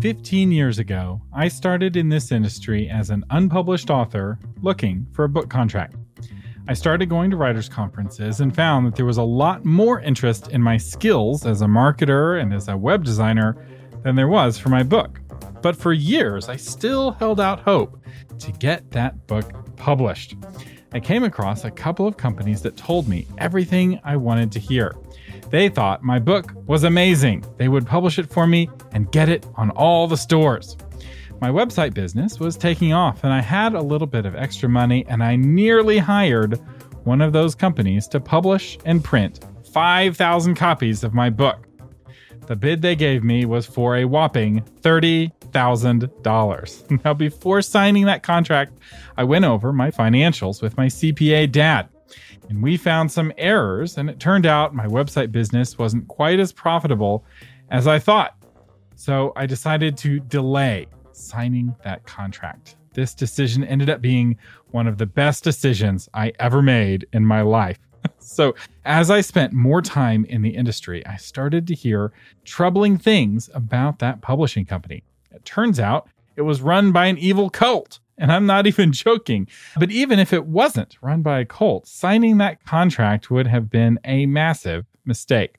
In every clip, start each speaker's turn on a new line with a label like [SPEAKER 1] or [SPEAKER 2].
[SPEAKER 1] 15 years ago, I started in this industry as an unpublished author looking for a book contract. I started going to writers' conferences and found that there was a lot more interest in my skills as a marketer and as a web designer than there was for my book. But for years, I still held out hope to get that book published. I came across a couple of companies that told me everything I wanted to hear. They thought my book was amazing. They would publish it for me and get it on all the stores. My website business was taking off, and I had a little bit of extra money, and I nearly hired one of those companies to publish and print 5,000 copies of my book. The bid they gave me was for a whopping $30,000. Now, before signing that contract, I went over my financials with my CPA dad and we found some errors, and it turned out my website business wasn't quite as profitable as I thought. So I decided to delay signing that contract. This decision ended up being one of the best decisions I ever made in my life. so, as I spent more time in the industry, I started to hear troubling things about that publishing company. It turns out it was run by an evil cult and I'm not even joking. But even if it wasn't run by a cult, signing that contract would have been a massive mistake.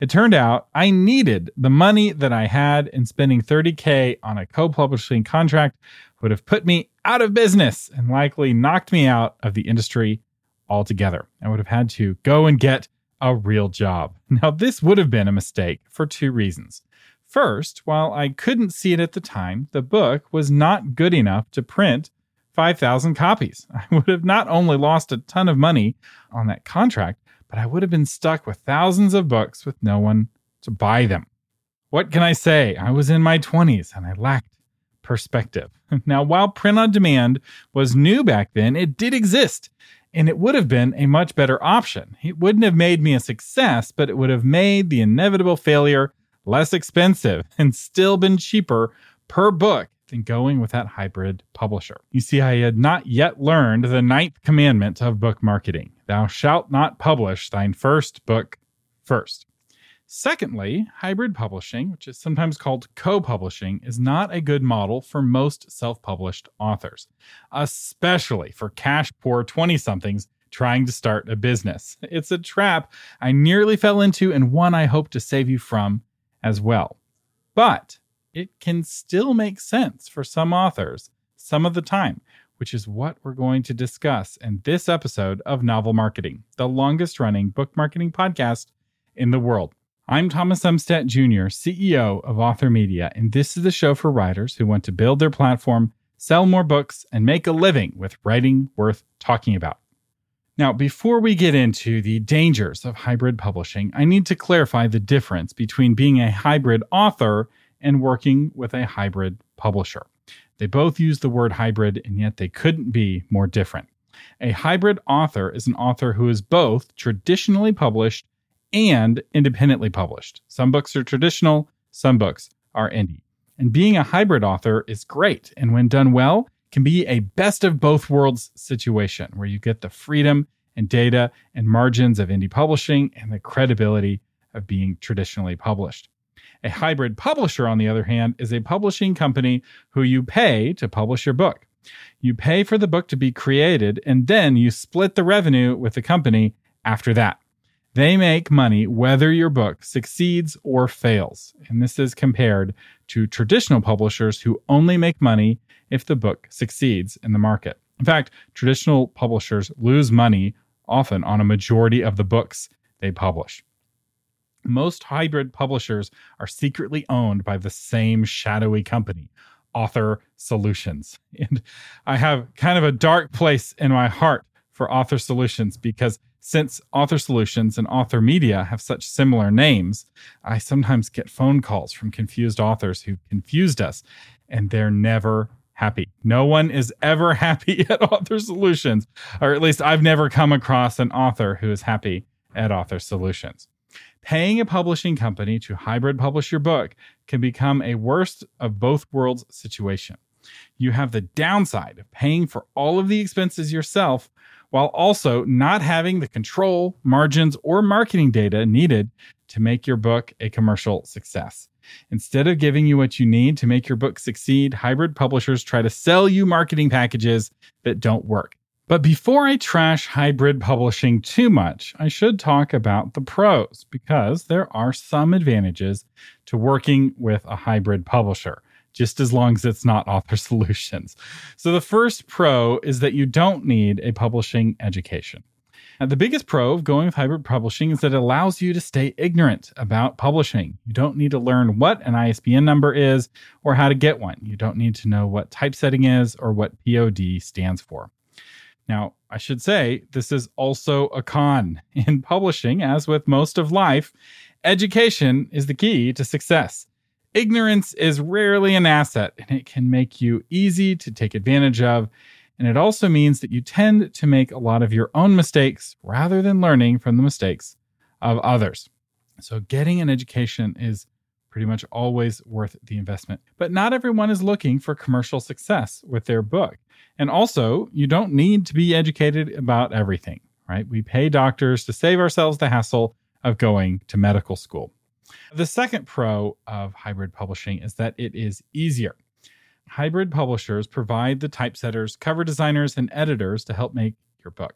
[SPEAKER 1] It turned out I needed the money that I had, and spending 30K on a co publishing contract would have put me out of business and likely knocked me out of the industry altogether. I would have had to go and get a real job. Now, this would have been a mistake for two reasons. First, while I couldn't see it at the time, the book was not good enough to print 5,000 copies. I would have not only lost a ton of money on that contract, but I would have been stuck with thousands of books with no one to buy them. What can I say? I was in my 20s and I lacked perspective. Now, while print on demand was new back then, it did exist and it would have been a much better option. It wouldn't have made me a success, but it would have made the inevitable failure less expensive, and still been cheaper per book than going with that hybrid publisher. You see, I had not yet learned the ninth commandment of book marketing Thou shalt not publish thine first book first. Secondly, hybrid publishing, which is sometimes called co publishing, is not a good model for most self published authors, especially for cash poor 20 somethings trying to start a business. It's a trap I nearly fell into and one I hope to save you from as well. But it can still make sense for some authors some of the time, which is what we're going to discuss in this episode of Novel Marketing, the longest running book marketing podcast in the world. I'm Thomas Umstattd Jr., CEO of Author Media, and this is the show for writers who want to build their platform, sell more books, and make a living with writing worth talking about. Now, before we get into the dangers of hybrid publishing, I need to clarify the difference between being a hybrid author and working with a hybrid publisher. They both use the word hybrid, and yet they couldn't be more different. A hybrid author is an author who is both traditionally published and independently published. Some books are traditional, some books are indie. And being a hybrid author is great, and when done well, can be a best of both worlds situation where you get the freedom and data and margins of indie publishing and the credibility of being traditionally published. A hybrid publisher, on the other hand, is a publishing company who you pay to publish your book. You pay for the book to be created, and then you split the revenue with the company after that. They make money whether your book succeeds or fails. And this is compared to traditional publishers who only make money if the book succeeds in the market. In fact, traditional publishers lose money often on a majority of the books they publish. Most hybrid publishers are secretly owned by the same shadowy company, Author Solutions. And I have kind of a dark place in my heart for Author Solutions because since Author Solutions and Author Media have such similar names, I sometimes get phone calls from confused authors who confused us, and they're never happy. No one is ever happy at Author Solutions, or at least I've never come across an author who is happy at Author Solutions. Paying a publishing company to hybrid publish your book can become a worst of both worlds situation. You have the downside of paying for all of the expenses yourself while also not having the control, margins, or marketing data needed to make your book a commercial success. Instead of giving you what you need to make your book succeed, hybrid publishers try to sell you marketing packages that don't work. But before I trash hybrid publishing too much, I should talk about the pros because there are some advantages to working with a hybrid publisher, just as long as it's not Author Solutions. So the first pro is that you don't need a publishing education. Now, the biggest pro of going with hybrid publishing is that it allows you to stay ignorant about publishing. You don't need to learn what an ISBN number is or how to get one. You don't need to know what typesetting is or what POD stands for. Now, I should say this is also a con. In publishing, as with most of life, education is the key to success. Ignorance is rarely an asset, and it can make you easy to take advantage of. And it also means that you tend to make a lot of your own mistakes rather than learning from the mistakes of others. So, getting an education is pretty much always worth the investment. But not everyone is looking for commercial success with their book. And also, you don't need to be educated about everything, right? We pay doctors to save ourselves the hassle of going to medical school. The second pro of hybrid publishing is that it is easier. Hybrid publishers provide the typesetters, cover designers, and editors to help make your book.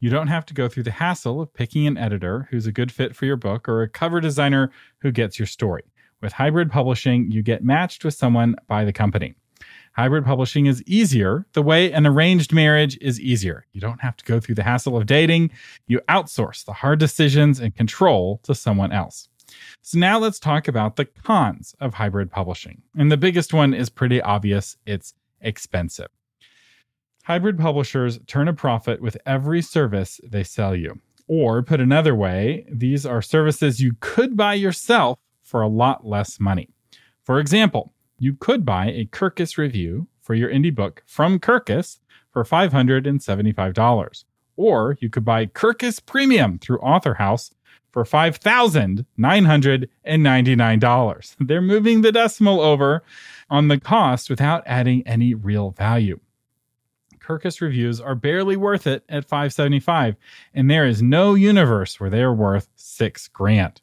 [SPEAKER 1] You don't have to go through the hassle of picking an editor who's a good fit for your book or a cover designer who gets your story. With hybrid publishing, you get matched with someone by the company. Hybrid publishing is easier the way an arranged marriage is easier. You don't have to go through the hassle of dating. You outsource the hard decisions and control to someone else. So now let's talk about the cons of hybrid publishing. And the biggest one is pretty obvious it's expensive. Hybrid publishers turn a profit with every service they sell you. Or put another way, these are services you could buy yourself for a lot less money. For example, you could buy a Kirkus review for your indie book from Kirkus for $575. Or you could buy Kirkus Premium through AuthorHouse for $5,999. They're moving the decimal over on the cost without adding any real value. Kirkus reviews are barely worth it at 575 and there is no universe where they are worth 6 grand.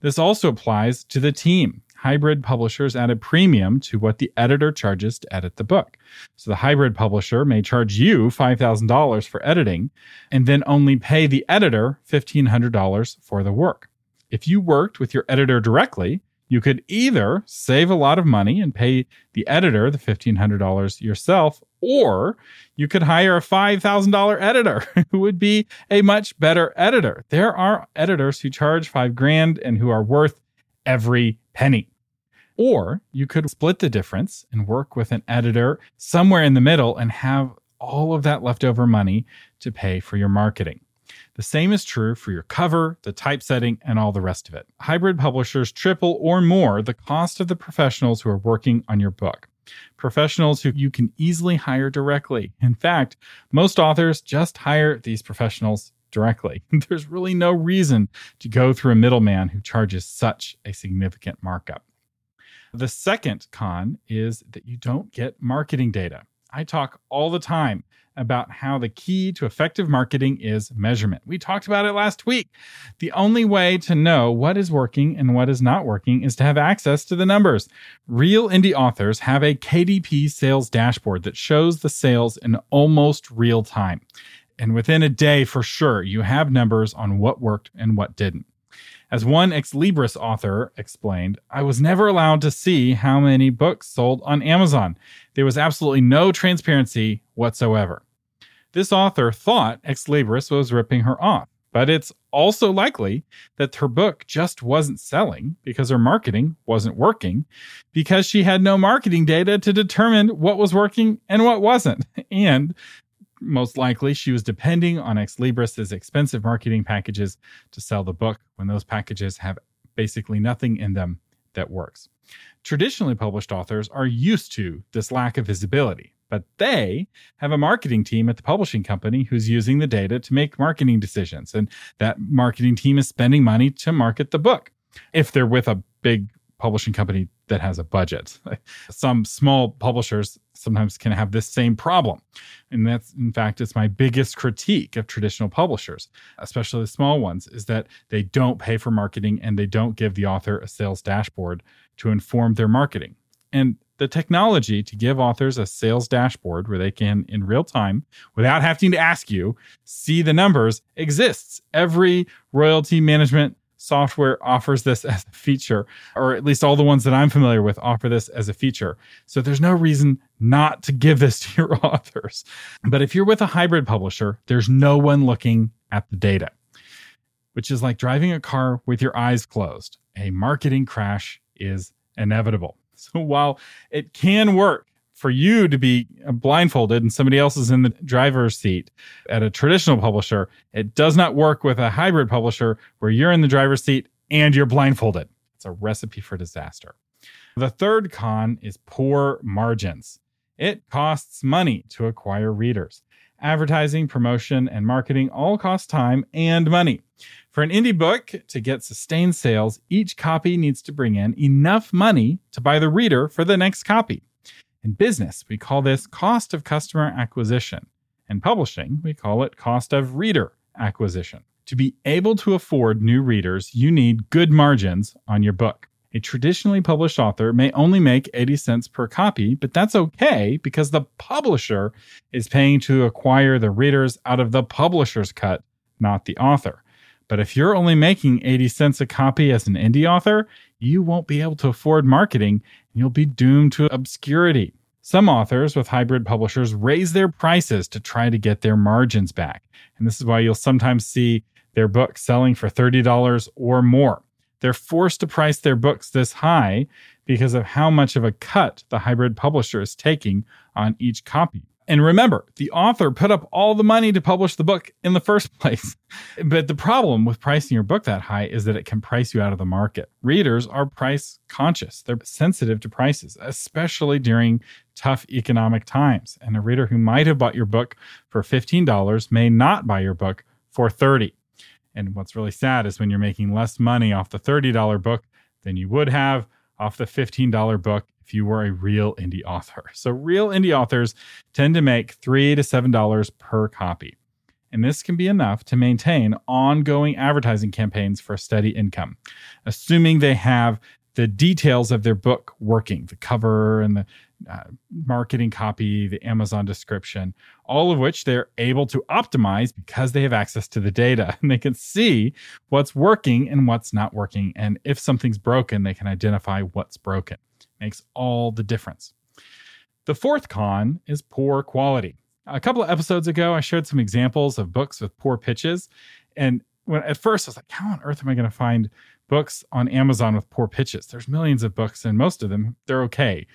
[SPEAKER 1] This also applies to the team. Hybrid publishers add a premium to what the editor charges to edit the book. So the hybrid publisher may charge you $5,000 for editing and then only pay the editor $1,500 for the work. If you worked with your editor directly, you could either save a lot of money and pay the editor the $1,500 yourself, or you could hire a $5,000 editor who would be a much better editor. There are editors who charge five grand and who are worth every penny. Or you could split the difference and work with an editor somewhere in the middle and have all of that leftover money to pay for your marketing. The same is true for your cover, the typesetting, and all the rest of it. Hybrid publishers triple or more the cost of the professionals who are working on your book. Professionals who you can easily hire directly. In fact, most authors just hire these professionals directly. There's really no reason to go through a middleman who charges such a significant markup. The second con is that you don't get marketing data. I talk all the time about how the key to effective marketing is measurement. We talked about it last week. The only way to know what is working and what is not working is to have access to the numbers. Real indie authors have a KDP sales dashboard that shows the sales in almost real time. And within a day, for sure, you have numbers on what worked and what didn't. As one Xlibris author explained, I was never allowed to see how many books sold on Amazon. There was absolutely no transparency whatsoever. This author thought Xlibris was ripping her off, but it's also likely that her book just wasn't selling because her marketing wasn't working because she had no marketing data to determine what was working and what wasn't. And most likely she was depending on Xlibris's expensive marketing packages to sell the book when those packages have basically nothing in them that works. Traditionally published authors are used to this lack of visibility, but they have a marketing team at the publishing company who's using the data to make marketing decisions. And that marketing team is spending money to market the book. If they're with a big publishing company that has a budget. Some small publishers sometimes can have this same problem. And that's, in fact, it's my biggest critique of traditional publishers, especially the small ones, is that they don't pay for marketing and they don't give the author a sales dashboard to inform their marketing. And the technology to give authors a sales dashboard where they can, in real time, without having to ask you, see the numbers exists. Every royalty management software offers this as a feature, or at least all the ones that I'm familiar with offer this as a feature. So there's no reason not to give this to your authors. But if you're with a hybrid publisher, there's no one looking at the data, which is like driving a car with your eyes closed. A marketing crash is inevitable. So while it can work for you to be blindfolded and somebody else is in the driver's seat at a traditional publisher, it does not work with a hybrid publisher where you're in the driver's seat and you're blindfolded. It's a recipe for disaster. The third con is poor margins. It costs money to acquire readers. Advertising, promotion, and marketing all cost time and money. For an indie book to get sustained sales, each copy needs to bring in enough money to buy the reader for the next copy. In business, we call this cost of customer acquisition. In publishing, we call it cost of reader acquisition. To be able to afford new readers, you need good margins on your book. A traditionally published author may only make 80 cents per copy, but that's okay because the publisher is paying to acquire the readers out of the publisher's cut, not the author. But if you're only making 80 cents a copy as an indie author, you won't be able to afford marketing and you'll be doomed to obscurity. Some authors with hybrid publishers raise their prices to try to get their margins back. And this is why you'll sometimes see their book selling for $30 or more. They're forced to price their books this high because of how much of a cut the hybrid publisher is taking on each copy. And remember, the author put up all the money to publish the book in the first place. But the problem with pricing your book that high is that it can price you out of the market. Readers are price conscious, they're sensitive to prices, especially during tough economic times. And a reader who might have bought your book for $15 may not buy your book for 30 And what's really sad is when you're making less money off the $30 book than you would have off the $15 book if you were a real indie author. So, real indie authors tend to make three to seven dollars per copy. And this can be enough to maintain ongoing advertising campaigns for a steady income, assuming they have the details of their book working the cover and the uh, marketing copy, the Amazon description, all of which they're able to optimize because they have access to the data and they can see what's working and what's not working. And if something's broken, they can identify what's broken makes all the difference. The fourth con is poor quality. A couple of episodes ago, I showed some examples of books with poor pitches. And when at first I was like, how on earth am I going to find books on Amazon with poor pitches? There's millions of books, and most of them, they're okay.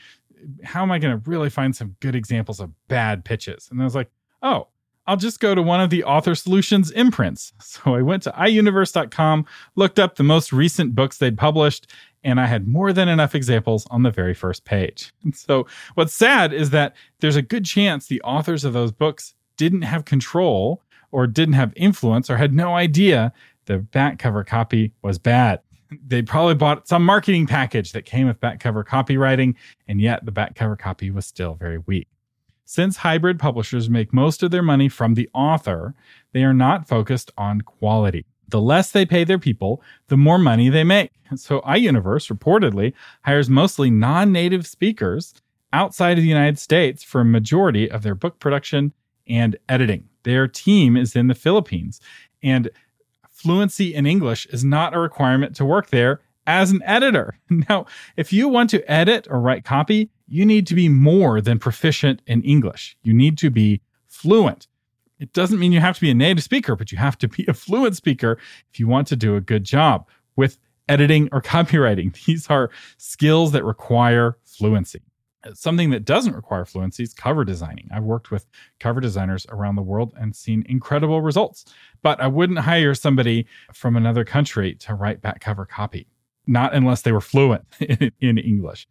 [SPEAKER 1] How am I going to really find some good examples of bad pitches? And I was like, oh, I'll just go to one of the Author Solutions imprints. So I went to iUniverse.com, looked up the most recent books they'd published, and I had more than enough examples on the very first page. And so, what's sad is that there's a good chance the authors of those books didn't have control or didn't have influence or had no idea the back cover copy was bad. They probably bought some marketing package that came with back cover copywriting, and yet the back cover copy was still very weak. Since hybrid publishers make most of their money from the author, they are not focused on quality. The less they pay their people, the more money they make. So iUniverse reportedly hires mostly non-native speakers outside of the United States for a majority of their book production and editing. Their team is in the Philippines, and fluency in English is not a requirement to work there as an editor. Now, if you want to edit or write copy, you need to be more than proficient in English. You need to be fluent. It doesn't mean you have to be a native speaker, but you have to be a fluent speaker if you want to do a good job with editing or copywriting. These are skills that require fluency. Something that doesn't require fluency is cover designing. I've worked with cover designers around the world and seen incredible results, but I wouldn't hire somebody from another country to write back cover copy, not unless they were fluent in English.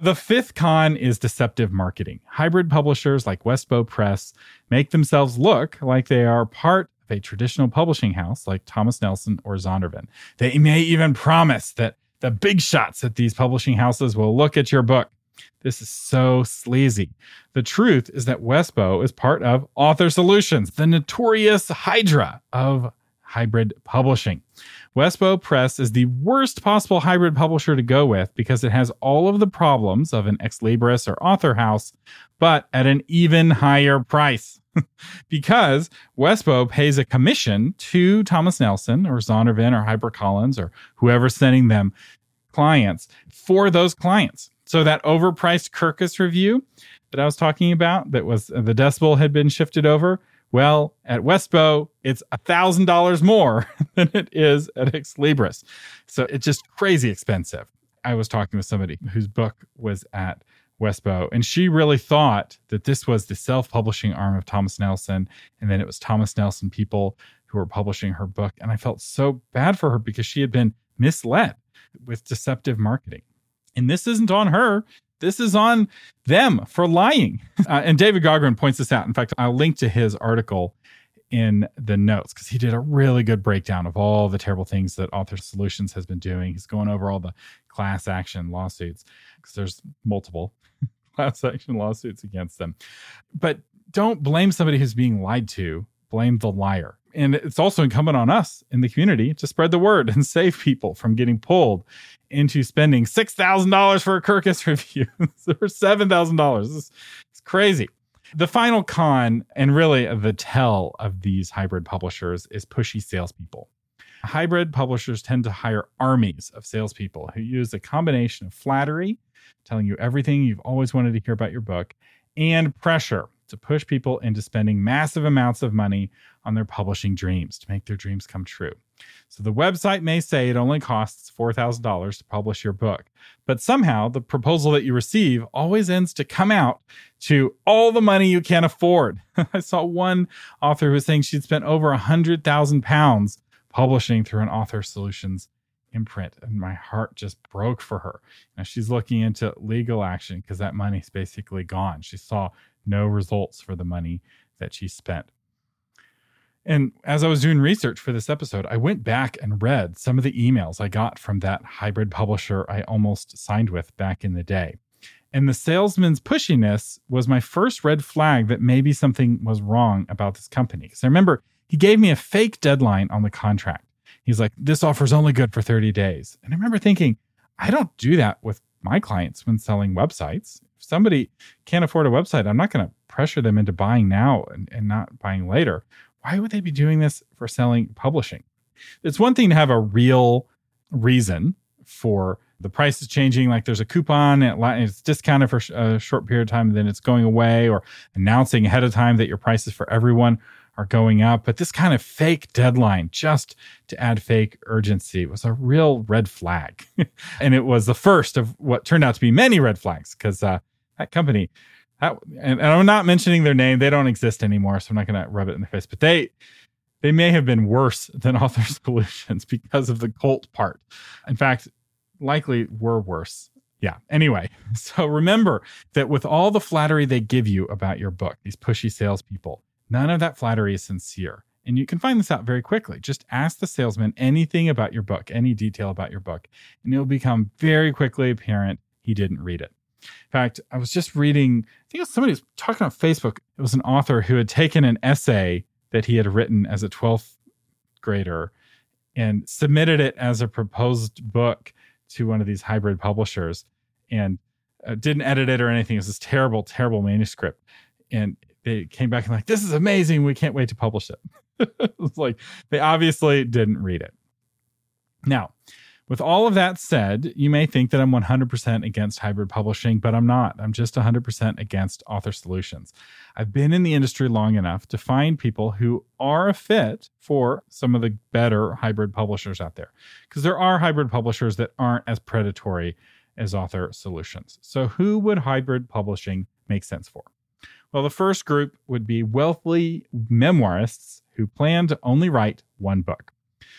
[SPEAKER 1] The fifth con is deceptive marketing. Hybrid publishers like Westbow Press make themselves look like they are part of a traditional publishing house like Thomas Nelson or Zondervan. They may even promise that the big shots at these publishing houses will look at your book. This is so sleazy. The truth is that Westbow is part of Author Solutions, the notorious Hydra of hybrid publishing. Westbow Press is the worst possible hybrid publisher to go with because it has all of the problems of an Xlibris or AuthorHouse, but at an even higher price. because Westbow pays a commission to Thomas Nelson or Zondervan or HarperCollins or whoever's sending them clients for those clients. So that overpriced Kirkus review that I was talking about, that was uh, the decibel had been shifted over. Well, at Westbow, it's thousand dollars more than it is at Xlibris. So it's just crazy expensive. I was talking with somebody whose book was at Westbow, and she really thought that this was the self-publishing arm of Thomas Nelson, and then it was Thomas Nelson people who were publishing her book. And I felt so bad for her because she had been misled with deceptive marketing. And this isn't on her. This is on them for lying. Uh, and David Gaughran points this out. In fact, I'll link to his article in the notes because he did a really good breakdown of all the terrible things that Author Solutions has been doing. He's going over all the class action lawsuits because there's multiple class action lawsuits against them. But don't blame somebody who's being lied to, blame the liar and it's also incumbent on us in the community to spread the word and save people from getting pulled into spending $6,000 for a Kirkus review or $7,000. It's, it's crazy. The final con, and really the tell of these hybrid publishers, is pushy salespeople. Hybrid publishers tend to hire armies of salespeople who use a combination of flattery, telling you everything you've always wanted to hear about your book, and pressure to push people into spending massive amounts of money on their publishing dreams to make their dreams come true. So the website may say it only costs $4,000 to publish your book, but somehow the proposal that you receive always ends to come out to all the money you can afford. I saw one author who was saying she'd spent over a hundred thousand pounds publishing through an author solutions imprint and my heart just broke for her. Now she's looking into legal action because that money's basically gone. She saw no results for the money that she spent. And as I was doing research for this episode, I went back and read some of the emails I got from that hybrid publisher I almost signed with back in the day. And the salesman's pushiness was my first red flag that maybe something was wrong about this company. Because I remember he gave me a fake deadline on the contract. He's like, this offer is only good for 30 days. And I remember thinking, I don't do that with my clients when selling websites. If somebody can't afford a website, I'm not going to pressure them into buying now and, and not buying later why would they be doing this for selling publishing? It's one thing to have a real reason for the price is changing, like there's a coupon and it's discounted for a short period of time, and then it's going away, or announcing ahead of time that your price is for everyone are going up. But this kind of fake deadline, just to add fake urgency, was a real red flag. and it was the first of what turned out to be many red flags because uh, that company that, and, and I'm not mentioning their name. They don't exist anymore, so I'm not going to rub it in their face. But they they may have been worse than Author Solutions because of the cult part. In fact, likely were worse. Yeah. Anyway, so remember that with all the flattery they give you about your book, these pushy salespeople, none of that flattery is sincere. And you can find this out very quickly. Just ask the salesman anything about your book, any detail about your book, and it'll become very quickly apparent he didn't read it. In fact, I was just reading, I think it was somebody was talking on Facebook. It was an author who had taken an essay that he had written as a 12th grader and submitted it as a proposed book to one of these hybrid publishers and uh, didn't edit it or anything. It was this terrible, terrible manuscript. And they came back and like, this is amazing. We can't wait to publish it. it's like they obviously didn't read it. Now, with all of that said, you may think that I'm 100% against hybrid publishing, but I'm not. I'm just 100% against author solutions. I've been in the industry long enough to find people who are a fit for some of the better hybrid publishers out there. Because there are hybrid publishers that aren't as predatory as author solutions. So, who would hybrid publishing make sense for? Well, the first group would be wealthy memoirists who plan to only write one book.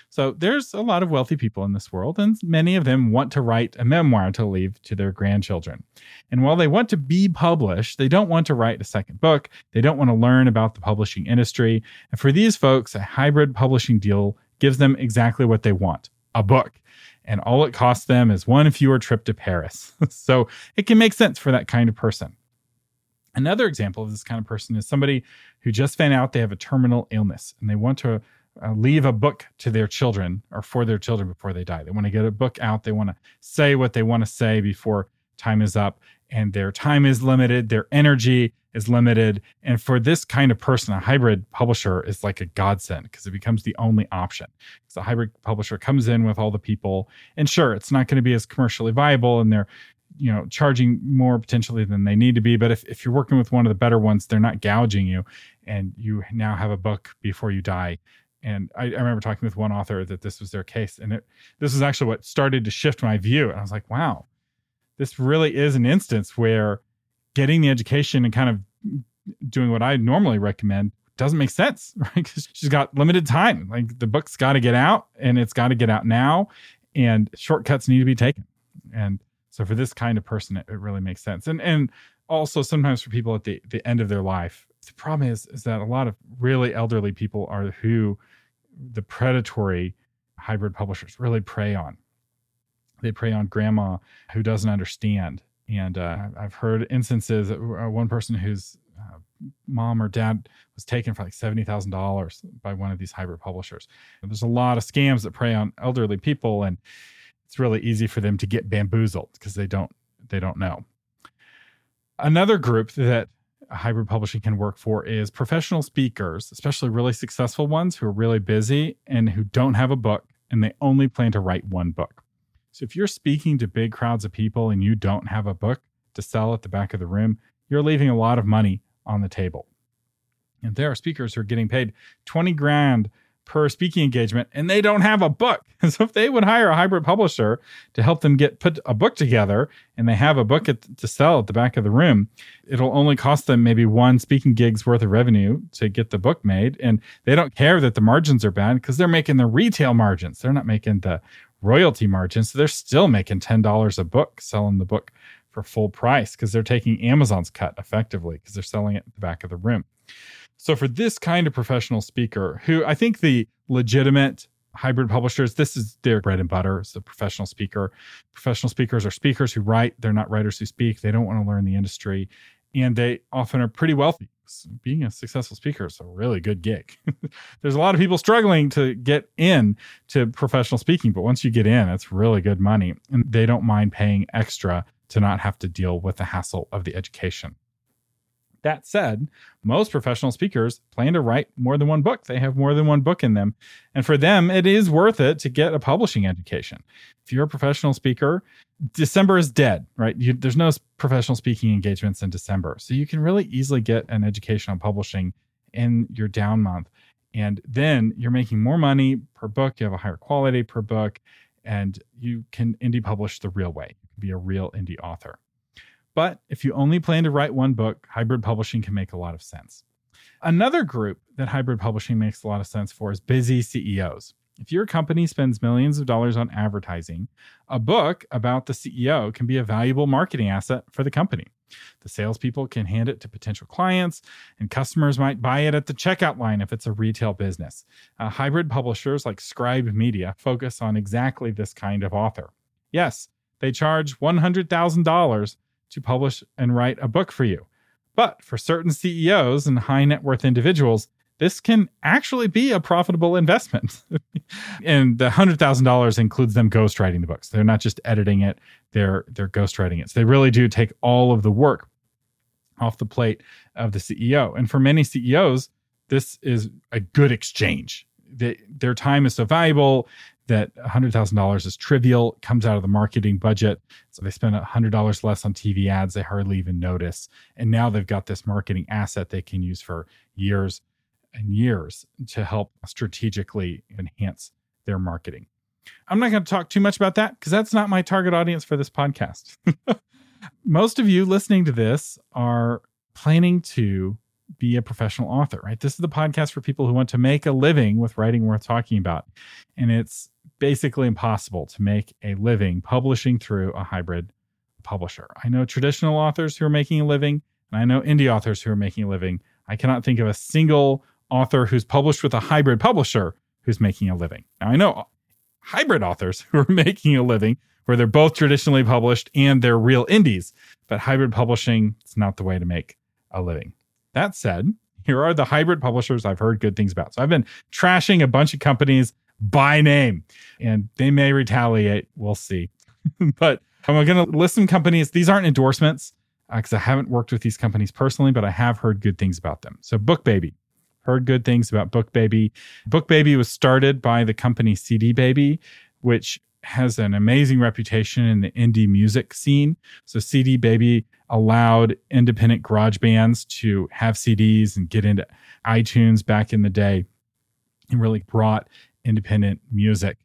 [SPEAKER 1] So there's a lot of wealthy people in this world, and many of them want to write a memoir to leave to their grandchildren. And while they want to be published, they don't want to write a second book. They don't want to learn about the publishing industry. And for these folks, a hybrid publishing deal gives them exactly what they want a book. And all it costs them is one fewer trip to Paris. so it can make sense for that kind of person. Another example of this kind of person is somebody who just found out they have a terminal illness and they want to uh, leave a book to their children or for their children before they die. They want to get a book out. They want to say what they want to say before time is up. And their time is limited, their energy is limited. And for this kind of person, a hybrid publisher is like a godsend because it becomes the only option. Because a hybrid publisher comes in with all the people, and sure, it's not going to be as commercially viable and they're you know charging more potentially than they need to be. But if, if you're working with one of the better ones they're not gouging you and you now have a book before you die. And I, I, remember talking with one author that this was their case and it this was actually what started to shift my view. And i was like wow this really is an instance where getting the education and kind of doing what i normally recommend doesn't make sense. Right? Because she's got limited time. Like the book's got to get out and it's got to get out now and shortcuts need to be taken. And so for this kind of person it, it really makes sense and and also sometimes for people at the, the end of their life the problem is is that a lot of really elderly people are who the predatory hybrid publishers really prey on. They prey on grandma who doesn't understand. And uh, I've heard instances of uh, one person whose uh, mom or dad was taken for like $70,000 by one of these hybrid publishers. And there's a lot of scams that prey on elderly people and it's really easy for them to get bamboozled because they don't they don't know. Another group that hybrid publishing can work for is professional speakers, especially really successful ones who are really busy and who don't have a book and they only plan to write one book. So if you're speaking to big crowds of people and you don't have a book to sell at the back of the room, you're leaving a lot of money on the table. And there are speakers who are getting paid 20 grand per speaking engagement and they don't have a book. So if they would hire a hybrid publisher to help them get put a book together and they have a book at, to sell at the back of the room, it'll only cost them maybe one speaking gig's worth of revenue to get the book made. And they don't care that the margins are bad because they're making the retail margins. They're not making the royalty margins. So they're still making $10 a book selling the book for full price because they're taking Amazon's cut effectively because they're selling it at the back of the room. So for this kind of professional speaker, who I think the legitimate hybrid publishers, this is their bread and butter. It's a professional speaker. Professional speakers are speakers who write. They're not writers who speak. They don't want to learn the industry. And they often are pretty wealthy. Being a successful speaker is a really good gig. There's a lot of people struggling to get in to professional speaking, but once you get in, it's really good money. And they don't mind paying extra to not have to deal with the hassle of the education. That said, most professional speakers plan to write more than one book. They have more than one book in them. And for them, it is worth it to get a publishing education. If you're a professional speaker, December is dead, right? You, there's no professional speaking engagements in December. So you can really easily get an education on publishing in your down month. And then you're making more money per book. You have a higher quality per book, and you can indie publish the real way. You can be a real indie author. But if you only plan to write one book, hybrid publishing can make a lot of sense. Another group that hybrid publishing makes a lot of sense for is busy CEOs. If your company spends millions of dollars on advertising, a book about the CEO can be a valuable marketing asset for the company. The salespeople can hand it to potential clients, and customers might buy it at the checkout line if it's a retail business. Uh, hybrid publishers like Scribe Media focus on exactly this kind of author. Yes, they charge $100,000 to publish and write a book for you. But for certain CEOs and high net worth individuals, this can actually be a profitable investment. and the $100,000 includes them ghostwriting the books. They're not just editing it, they're they're ghostwriting it. So they really do take all of the work off the plate of the CEO. And for many CEOs, this is a good exchange. They, their time is so valuable that $100,000 is trivial, comes out of the marketing budget. So they spend $100 less on TV ads. They hardly even notice. And now they've got this marketing asset they can use for years and years to help strategically enhance their marketing. I'm not going to talk too much about that because that's not my target audience for this podcast. Most of you listening to this are planning to be a professional author, right? This is the podcast for people who want to make a living with writing worth talking about. And it's basically impossible to make a living publishing through a hybrid publisher. I know traditional authors who are making a living, and I know indie authors who are making a living. I cannot think of a single author who's published with a hybrid publisher who's making a living. Now, I know hybrid authors who are making a living where they're both traditionally published and they're real indies, but hybrid publishing is not the way to make a living. That said, Here are the hybrid publishers I've heard good things about. So I've been trashing a bunch of companies by name, and they may retaliate. We'll see. but I'm going to list some companies. These aren't endorsements because uh, I haven't worked with these companies personally, but I have heard good things about them. So BookBaby, heard good things about BookBaby. BookBaby was started by the company CD Baby, which has an amazing reputation in the indie music scene. So CD Baby allowed independent garage bands to have CDs and get into iTunes back in the day and really brought independent music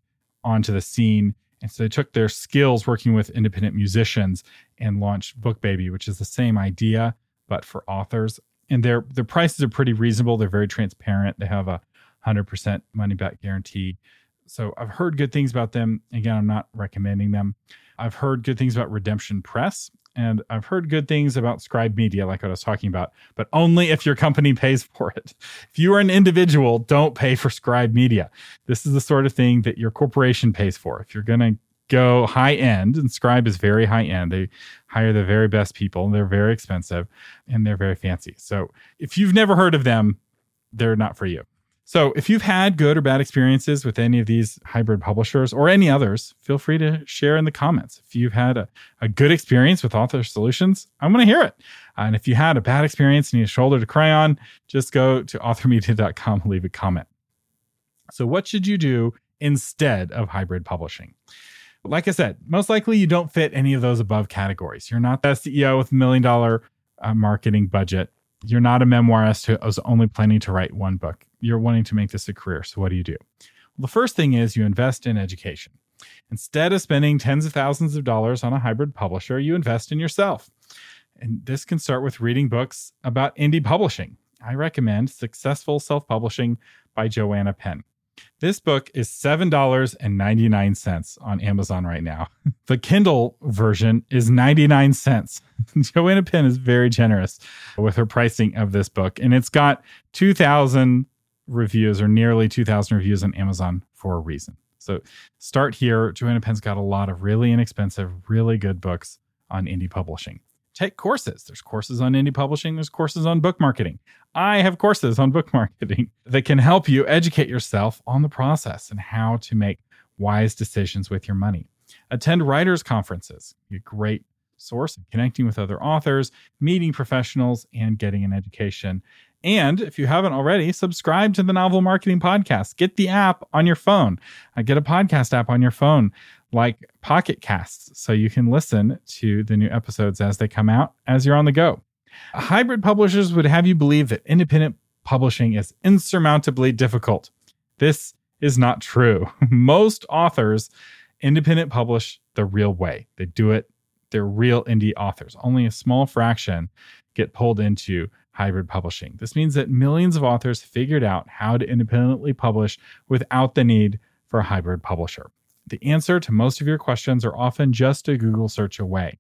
[SPEAKER 1] onto the scene. And so they took their skills working with independent musicians and launched BookBaby, which is the same idea, but for authors. And their their prices are pretty reasonable. They're very transparent. They have a hundred percent money back guarantee. So I've heard good things about them. Again, I'm not recommending them. I've heard good things about Redemption Press, and I've heard good things about Scribe Media, like what I was talking about, but only if your company pays for it. If you are an individual, don't pay for Scribe Media. This is the sort of thing that your corporation pays for. If you're going to go high end, and Scribe is very high end, they hire the very best people, and they're very expensive and they're very fancy. So if you've never heard of them, they're not for you. So, if you've had good or bad experiences with any of these hybrid publishers or any others, feel free to share in the comments. If you've had a, a good experience with Author Solutions, I'm going to hear it. Uh, and if you had a bad experience and need a shoulder to cry on, just go to authormedia.com and leave a comment. So, what should you do instead of hybrid publishing? Like I said, most likely you don't fit any of those above categories. You're not the CEO with a million dollar uh, marketing budget. You're not a memoirist who is only planning to write one book you're wanting to make this a career. So, what do you do? Well, the first thing is you invest in education. Instead of spending tens of thousands of dollars on a hybrid publisher, you invest in yourself. And this can start with reading books about indie publishing. I recommend Successful Self Publishing by Joanna Penn. This book is $7.99 on Amazon right now. The Kindle version is 99 cents. Joanna Penn is very generous with her pricing of this book, and it's got 2,000 reviews or nearly 2,000 reviews on Amazon for a reason. So start here. Joanna Penn's got a lot of really inexpensive, really good books on indie publishing. Take courses. There's courses on indie publishing, there's courses on book marketing. I have courses on book marketing that can help you educate yourself on the process and how to make wise decisions with your money. Attend writers' conferences, a great source of connecting with other authors, meeting professionals, and getting an education. And if you haven't already, subscribe to the Novel Marketing Podcast. Get the app on your phone. Get a podcast app on your phone like Pocket Casts so you can listen to the new episodes as they come out as you're on the go. Hybrid publishers would have you believe that independent publishing is insurmountably difficult. This is not true. Most authors independent publish the real way. They do it, they're real indie authors. Only a small fraction get pulled into hybrid publishing. This means that millions of authors figured out how to independently publish without the need for a hybrid publisher. The answer to most of your questions are often just a Google search away.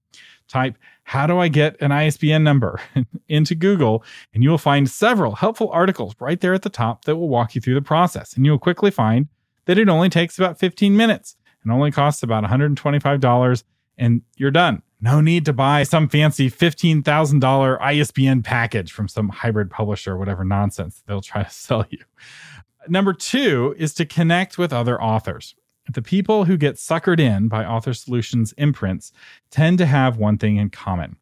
[SPEAKER 1] Type, How do I get an ISBN number? into Google, and you will find several helpful articles right there at the top that will walk you through the process. And you'll quickly find that it only takes about 15 minutes and only costs about $125, and you're done. No need to buy some fancy $15,000 ISBN package from some hybrid publisher or whatever nonsense they'll try to sell you. Number two is to connect with other authors. The people who get suckered in by Author Solutions imprints tend to have one thing in common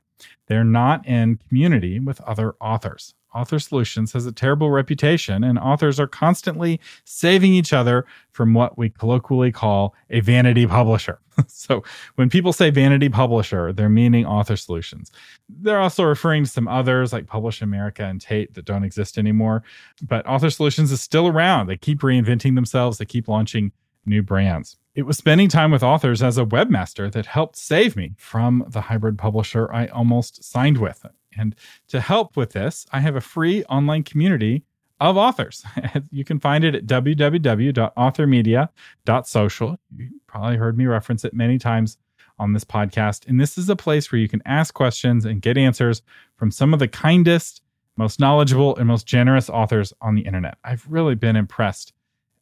[SPEAKER 1] they're not in community with other authors. Author Solutions has a terrible reputation, and authors are constantly saving each other from what we colloquially call a vanity publisher. so, when people say vanity publisher, they're meaning Author Solutions. They're also referring to some others like Publish America and Tate that don't exist anymore. But Author Solutions is still around. They keep reinventing themselves, they keep launching new brands. It was spending time with authors as a webmaster that helped save me from the hybrid publisher I almost signed with. And to help with this, I have a free online community of authors. you can find it at www.authormedia.social. You probably heard me reference it many times on this podcast. And this is a place where you can ask questions and get answers from some of the kindest, most knowledgeable, and most generous authors on the internet. I've really been impressed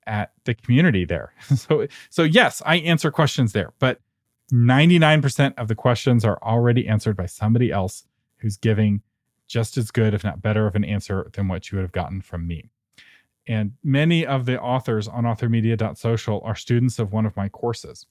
[SPEAKER 1] at the community there. so so yes, I answer questions there, but 99% of the questions are already answered by somebody else who's giving just as good, if not better, of an answer than what you would have gotten from me. And many of the authors on authormedia.social are students of one of my courses.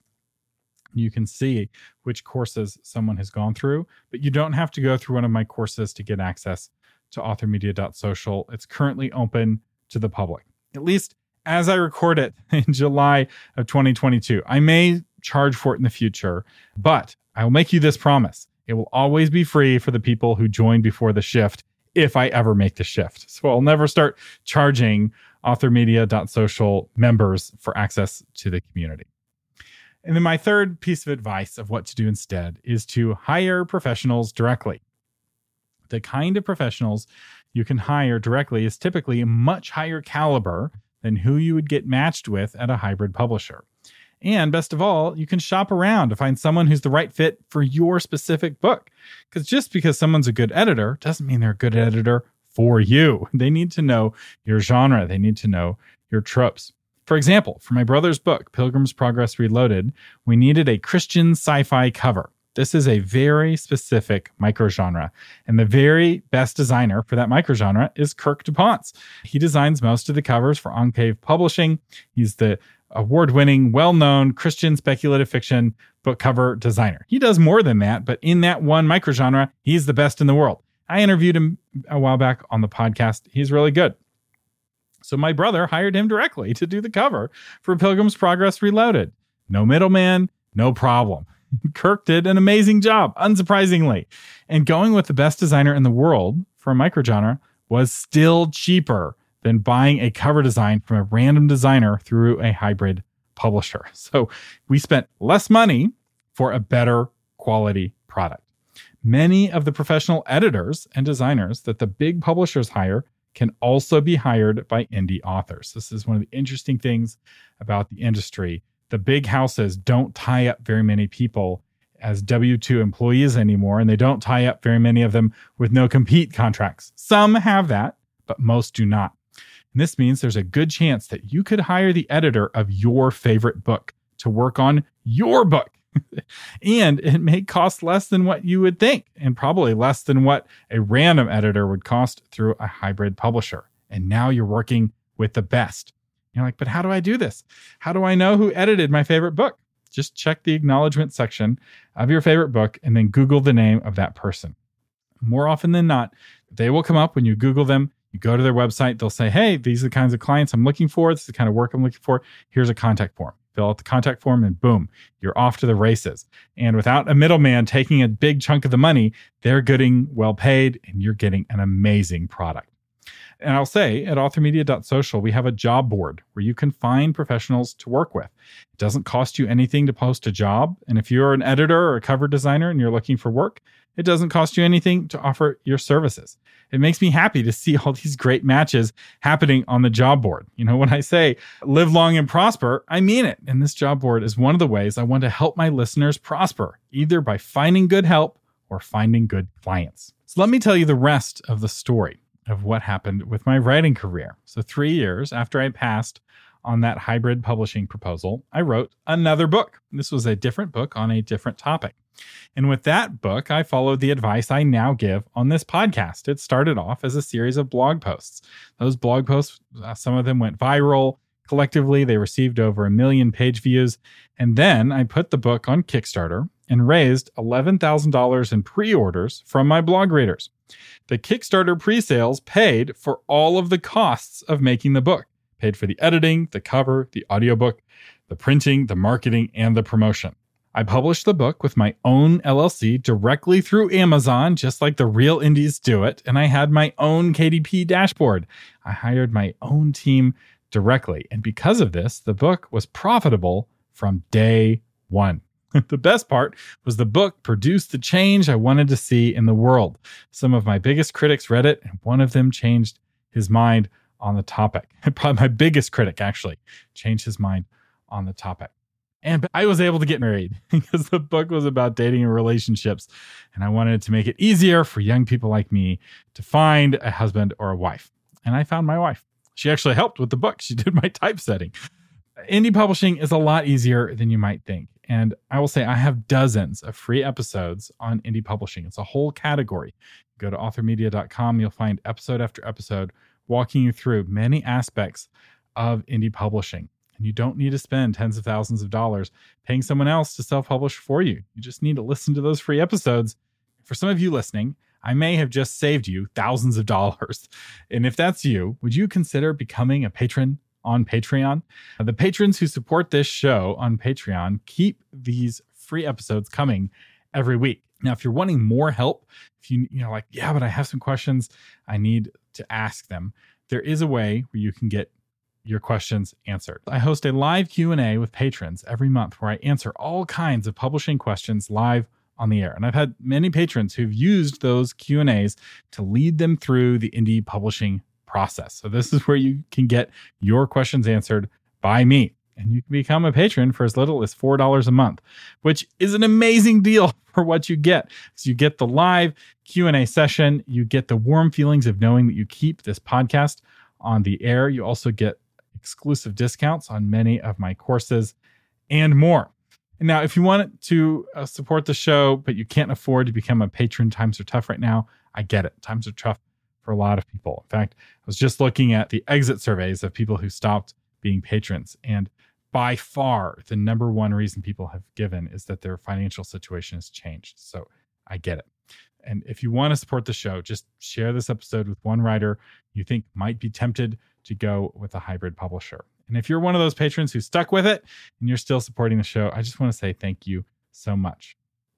[SPEAKER 1] You can see which courses someone has gone through, but you don't have to go through one of my courses to get access to authormedia.social. It's currently open to the public, at least as I record it in July of 2022. I may charge for it in the future, but I will make you this promise. It will always be free for the people who join before the shift if I ever make the shift. So I'll never start charging authormedia.social members for access to the community. And then my third piece of advice of what to do instead is to hire professionals directly. The kind of professionals you can hire directly is typically a much higher caliber than who you would get matched with at a hybrid publisher. And best of all, you can shop around to find someone who's the right fit for your specific book. Because just because someone's a good editor doesn't mean they're a good editor for you. They need to know your genre, they need to know your tropes. For example, for my brother's book, Pilgrim's Progress Reloaded, we needed a Christian sci fi cover. This is a very specific microgenre, and the very best designer for that microgenre is Kirk DouPonce. He designs most of the covers for Enclave Publishing. He's the award winning, well known Christian speculative fiction book cover designer. He does more than that, but in that one microgenre, he's the best in the world. I interviewed him a while back on the podcast. He's really good. So my brother hired him directly to do the cover for Pilgrim's Progress Reloaded. No middleman, no problem. Kirk did an amazing job, unsurprisingly. And going with the best designer in the world for a microgenre was still cheaper than buying a cover design from a random designer through a hybrid publisher. So we spent less money for a better quality product. Many of the professional editors and designers that the big publishers hire can also be hired by indie authors. This is one of the interesting things about the industry. The big houses don't tie up very many people as W 2 employees anymore, and they don't tie up very many of them with no compete contracts. Some have that, but most do not. And this means there's a good chance that you could hire the editor of your favorite book to work on your book. and it may cost less than what you would think, and probably less than what a random editor would cost through a hybrid publisher. And now you're working with the best. You're like, but how do I do this? How do I know who edited my favorite book? Just check the acknowledgement section of your favorite book and then Google the name of that person. More often than not, they will come up when you Google them you go to their website, they'll say, Hey, these are the kinds of clients I'm looking for. This is the kind of work I'm looking for. Here's a contact form. Fill out the contact form and boom, you're off to the races. And without a middleman taking a big chunk of the money, they're getting well paid and you're getting an amazing product. And I'll say at authormedia.social, we have a job board where you can find professionals to work with. It doesn't cost you anything to post a job. And if you're an editor or a cover designer and you're looking for work, it doesn't cost you anything to offer your services. It makes me happy to see all these great matches happening on the job board. You know, when I say live long and prosper, I mean it. And this job board is one of the ways I want to help my listeners prosper, either by finding good help or finding good clients. So let me tell you the rest of the story of what happened with my writing career. So, three years after I passed on that hybrid publishing proposal, I wrote another book. This was a different book on a different topic. And with that book, I followed the advice I now give on this podcast. It started off as a series of blog posts. Those blog posts, uh, some of them went viral. Collectively, they received over a million page views. And then I put the book on Kickstarter and raised $11,000 in pre orders from my blog readers. The Kickstarter pre sales paid for all of the costs of making the book, paid for the editing, the cover, the audiobook, the printing, the marketing, and the promotion. I published the book with my own LLC directly through Amazon, just like the real indies do it. And I had my own KDP dashboard. I hired my own team directly. And because of this, the book was profitable from day one. the best part was the book produced the change I wanted to see in the world. Some of my biggest critics read it, and one of them changed his mind on the topic. Probably my biggest critic, actually, changed his mind on the topic. And I was able to get married because the book was about dating and relationships. And I wanted to make it easier for young people like me to find a husband or a wife. And I found my wife. She actually helped with the book. She did my typesetting. Indie publishing is a lot easier than you might think. And I will say, I have dozens of free episodes on indie publishing. It's a whole category. Go to authormedia.com, you'll find episode after episode walking you through many aspects of indie publishing. And you don't need to spend tens of thousands of dollars paying someone else to self publish for you. You just need to listen to those free episodes. For some of you listening, I may have just saved you thousands of dollars. And if that's you, would you consider becoming a patron on Patreon? The patrons who support this show on Patreon keep these free episodes coming every week. Now, if you're wanting more help, if you you know like, yeah, but I have some questions, I need to ask them. There is a way where you can get your questions answered. I host a live Q&A with patrons every month where I answer all kinds of publishing questions live on the air. And I've had many patrons who've used those Q&As to lead them through the indie publishing process. So this is where you can get your questions answered by me. And you can become a patron for as little as $4 a month, which is an amazing deal for what you get. So you get the live Q&A session, you get the warm feelings of knowing that you keep this podcast on the air. You also get exclusive discounts on many of my courses and more. Now, if you want to uh, support the show, but you can't afford to become a patron, times are tough right now. I get it. Times are tough for a lot of people. In fact, I was just looking at the exit surveys of people who stopped being patrons. And by far, the number one reason people have given is that their financial situation has changed. So I get it. And if you want to support the show, just share this episode with one writer you think might be tempted to go with a hybrid publisher. And if you're one of those patrons who stuck with it and you're still supporting the show, I just want to say thank you so much.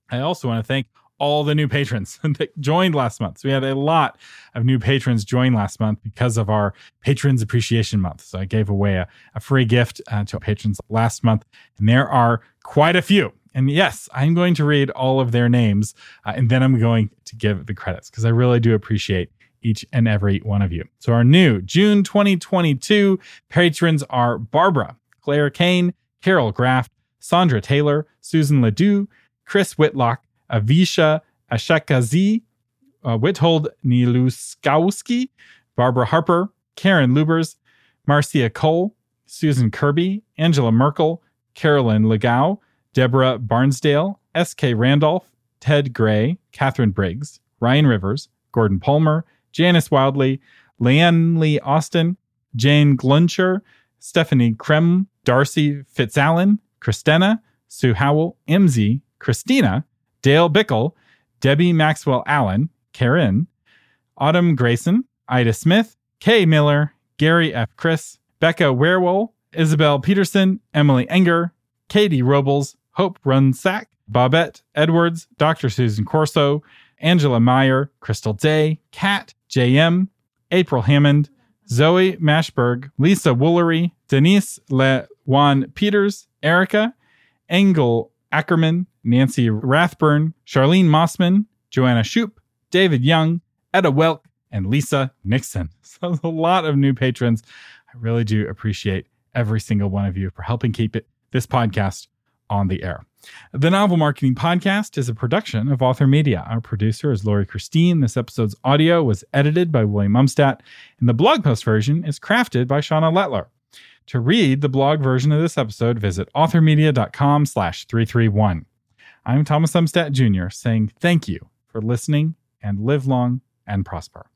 [SPEAKER 1] I also want to thank all the new patrons that joined last month. So we had a lot of new patrons join last month because of our Patrons Appreciation Month. So I gave away a, a free gift uh, to patrons last month, and there are quite a few. And yes, I'm going to read all of their names, uh, and then I'm going to give the credits because I really do appreciate each and every one of you. So our new June 2022 patrons are Barbara, Claire Kane, Carol Graft, Sandra Taylor, Susan Ledoux, Chris Whitlock, Avisha Ashakazi, uh, Withold Niluskowski, Barbara Harper, Karen Lubers, Marcia Cole, Susan Kirby, Angela Merkel, Carolyn Legau, Deborah Barnsdale, S.K. Randolph, Ted Gray, Catherine Briggs, Ryan Rivers, Gordon Palmer, Janice Wildley, Leanne Lee Austin, Jane Gluncher, Stephanie Krem, Darcy Fitzallen, Christina, Sue Howell, MZ, Christina, Dale Bickle, Debbie Maxwell Allen, Karen, Autumn Grayson, Ida Smith, Kay Miller, Gary F. Chris, Becca Werewol, Isabel Peterson, Emily Enger, Katie Robles, Hope Runsack, Babette Edwards, Dr. Susan Corso, Angela Meyer, Crystal Day, Kat, JM, April Hammond, Zoe Mashberg, Lisa Woolery, Denise Le Juan Peters, Erica, Engel Ackerman, Nancy Rathburn, Charlene Mossman, Joanna Shoup, David Young, Etta Welk, and Lisa Nixon. So a lot of new patrons. I really do appreciate every single one of you for helping keep it this podcast on the air. The Novel Marketing Podcast is a production of Author Media. Our producer is Lori Christine. This episode's audio was edited by William Umstattd, and the blog post version is crafted by Shauna Lettler. To read the blog version of this episode, visit authormedia.com slash 331. I'm Thomas Umstattd Jr. saying thank you for listening and live long and prosper.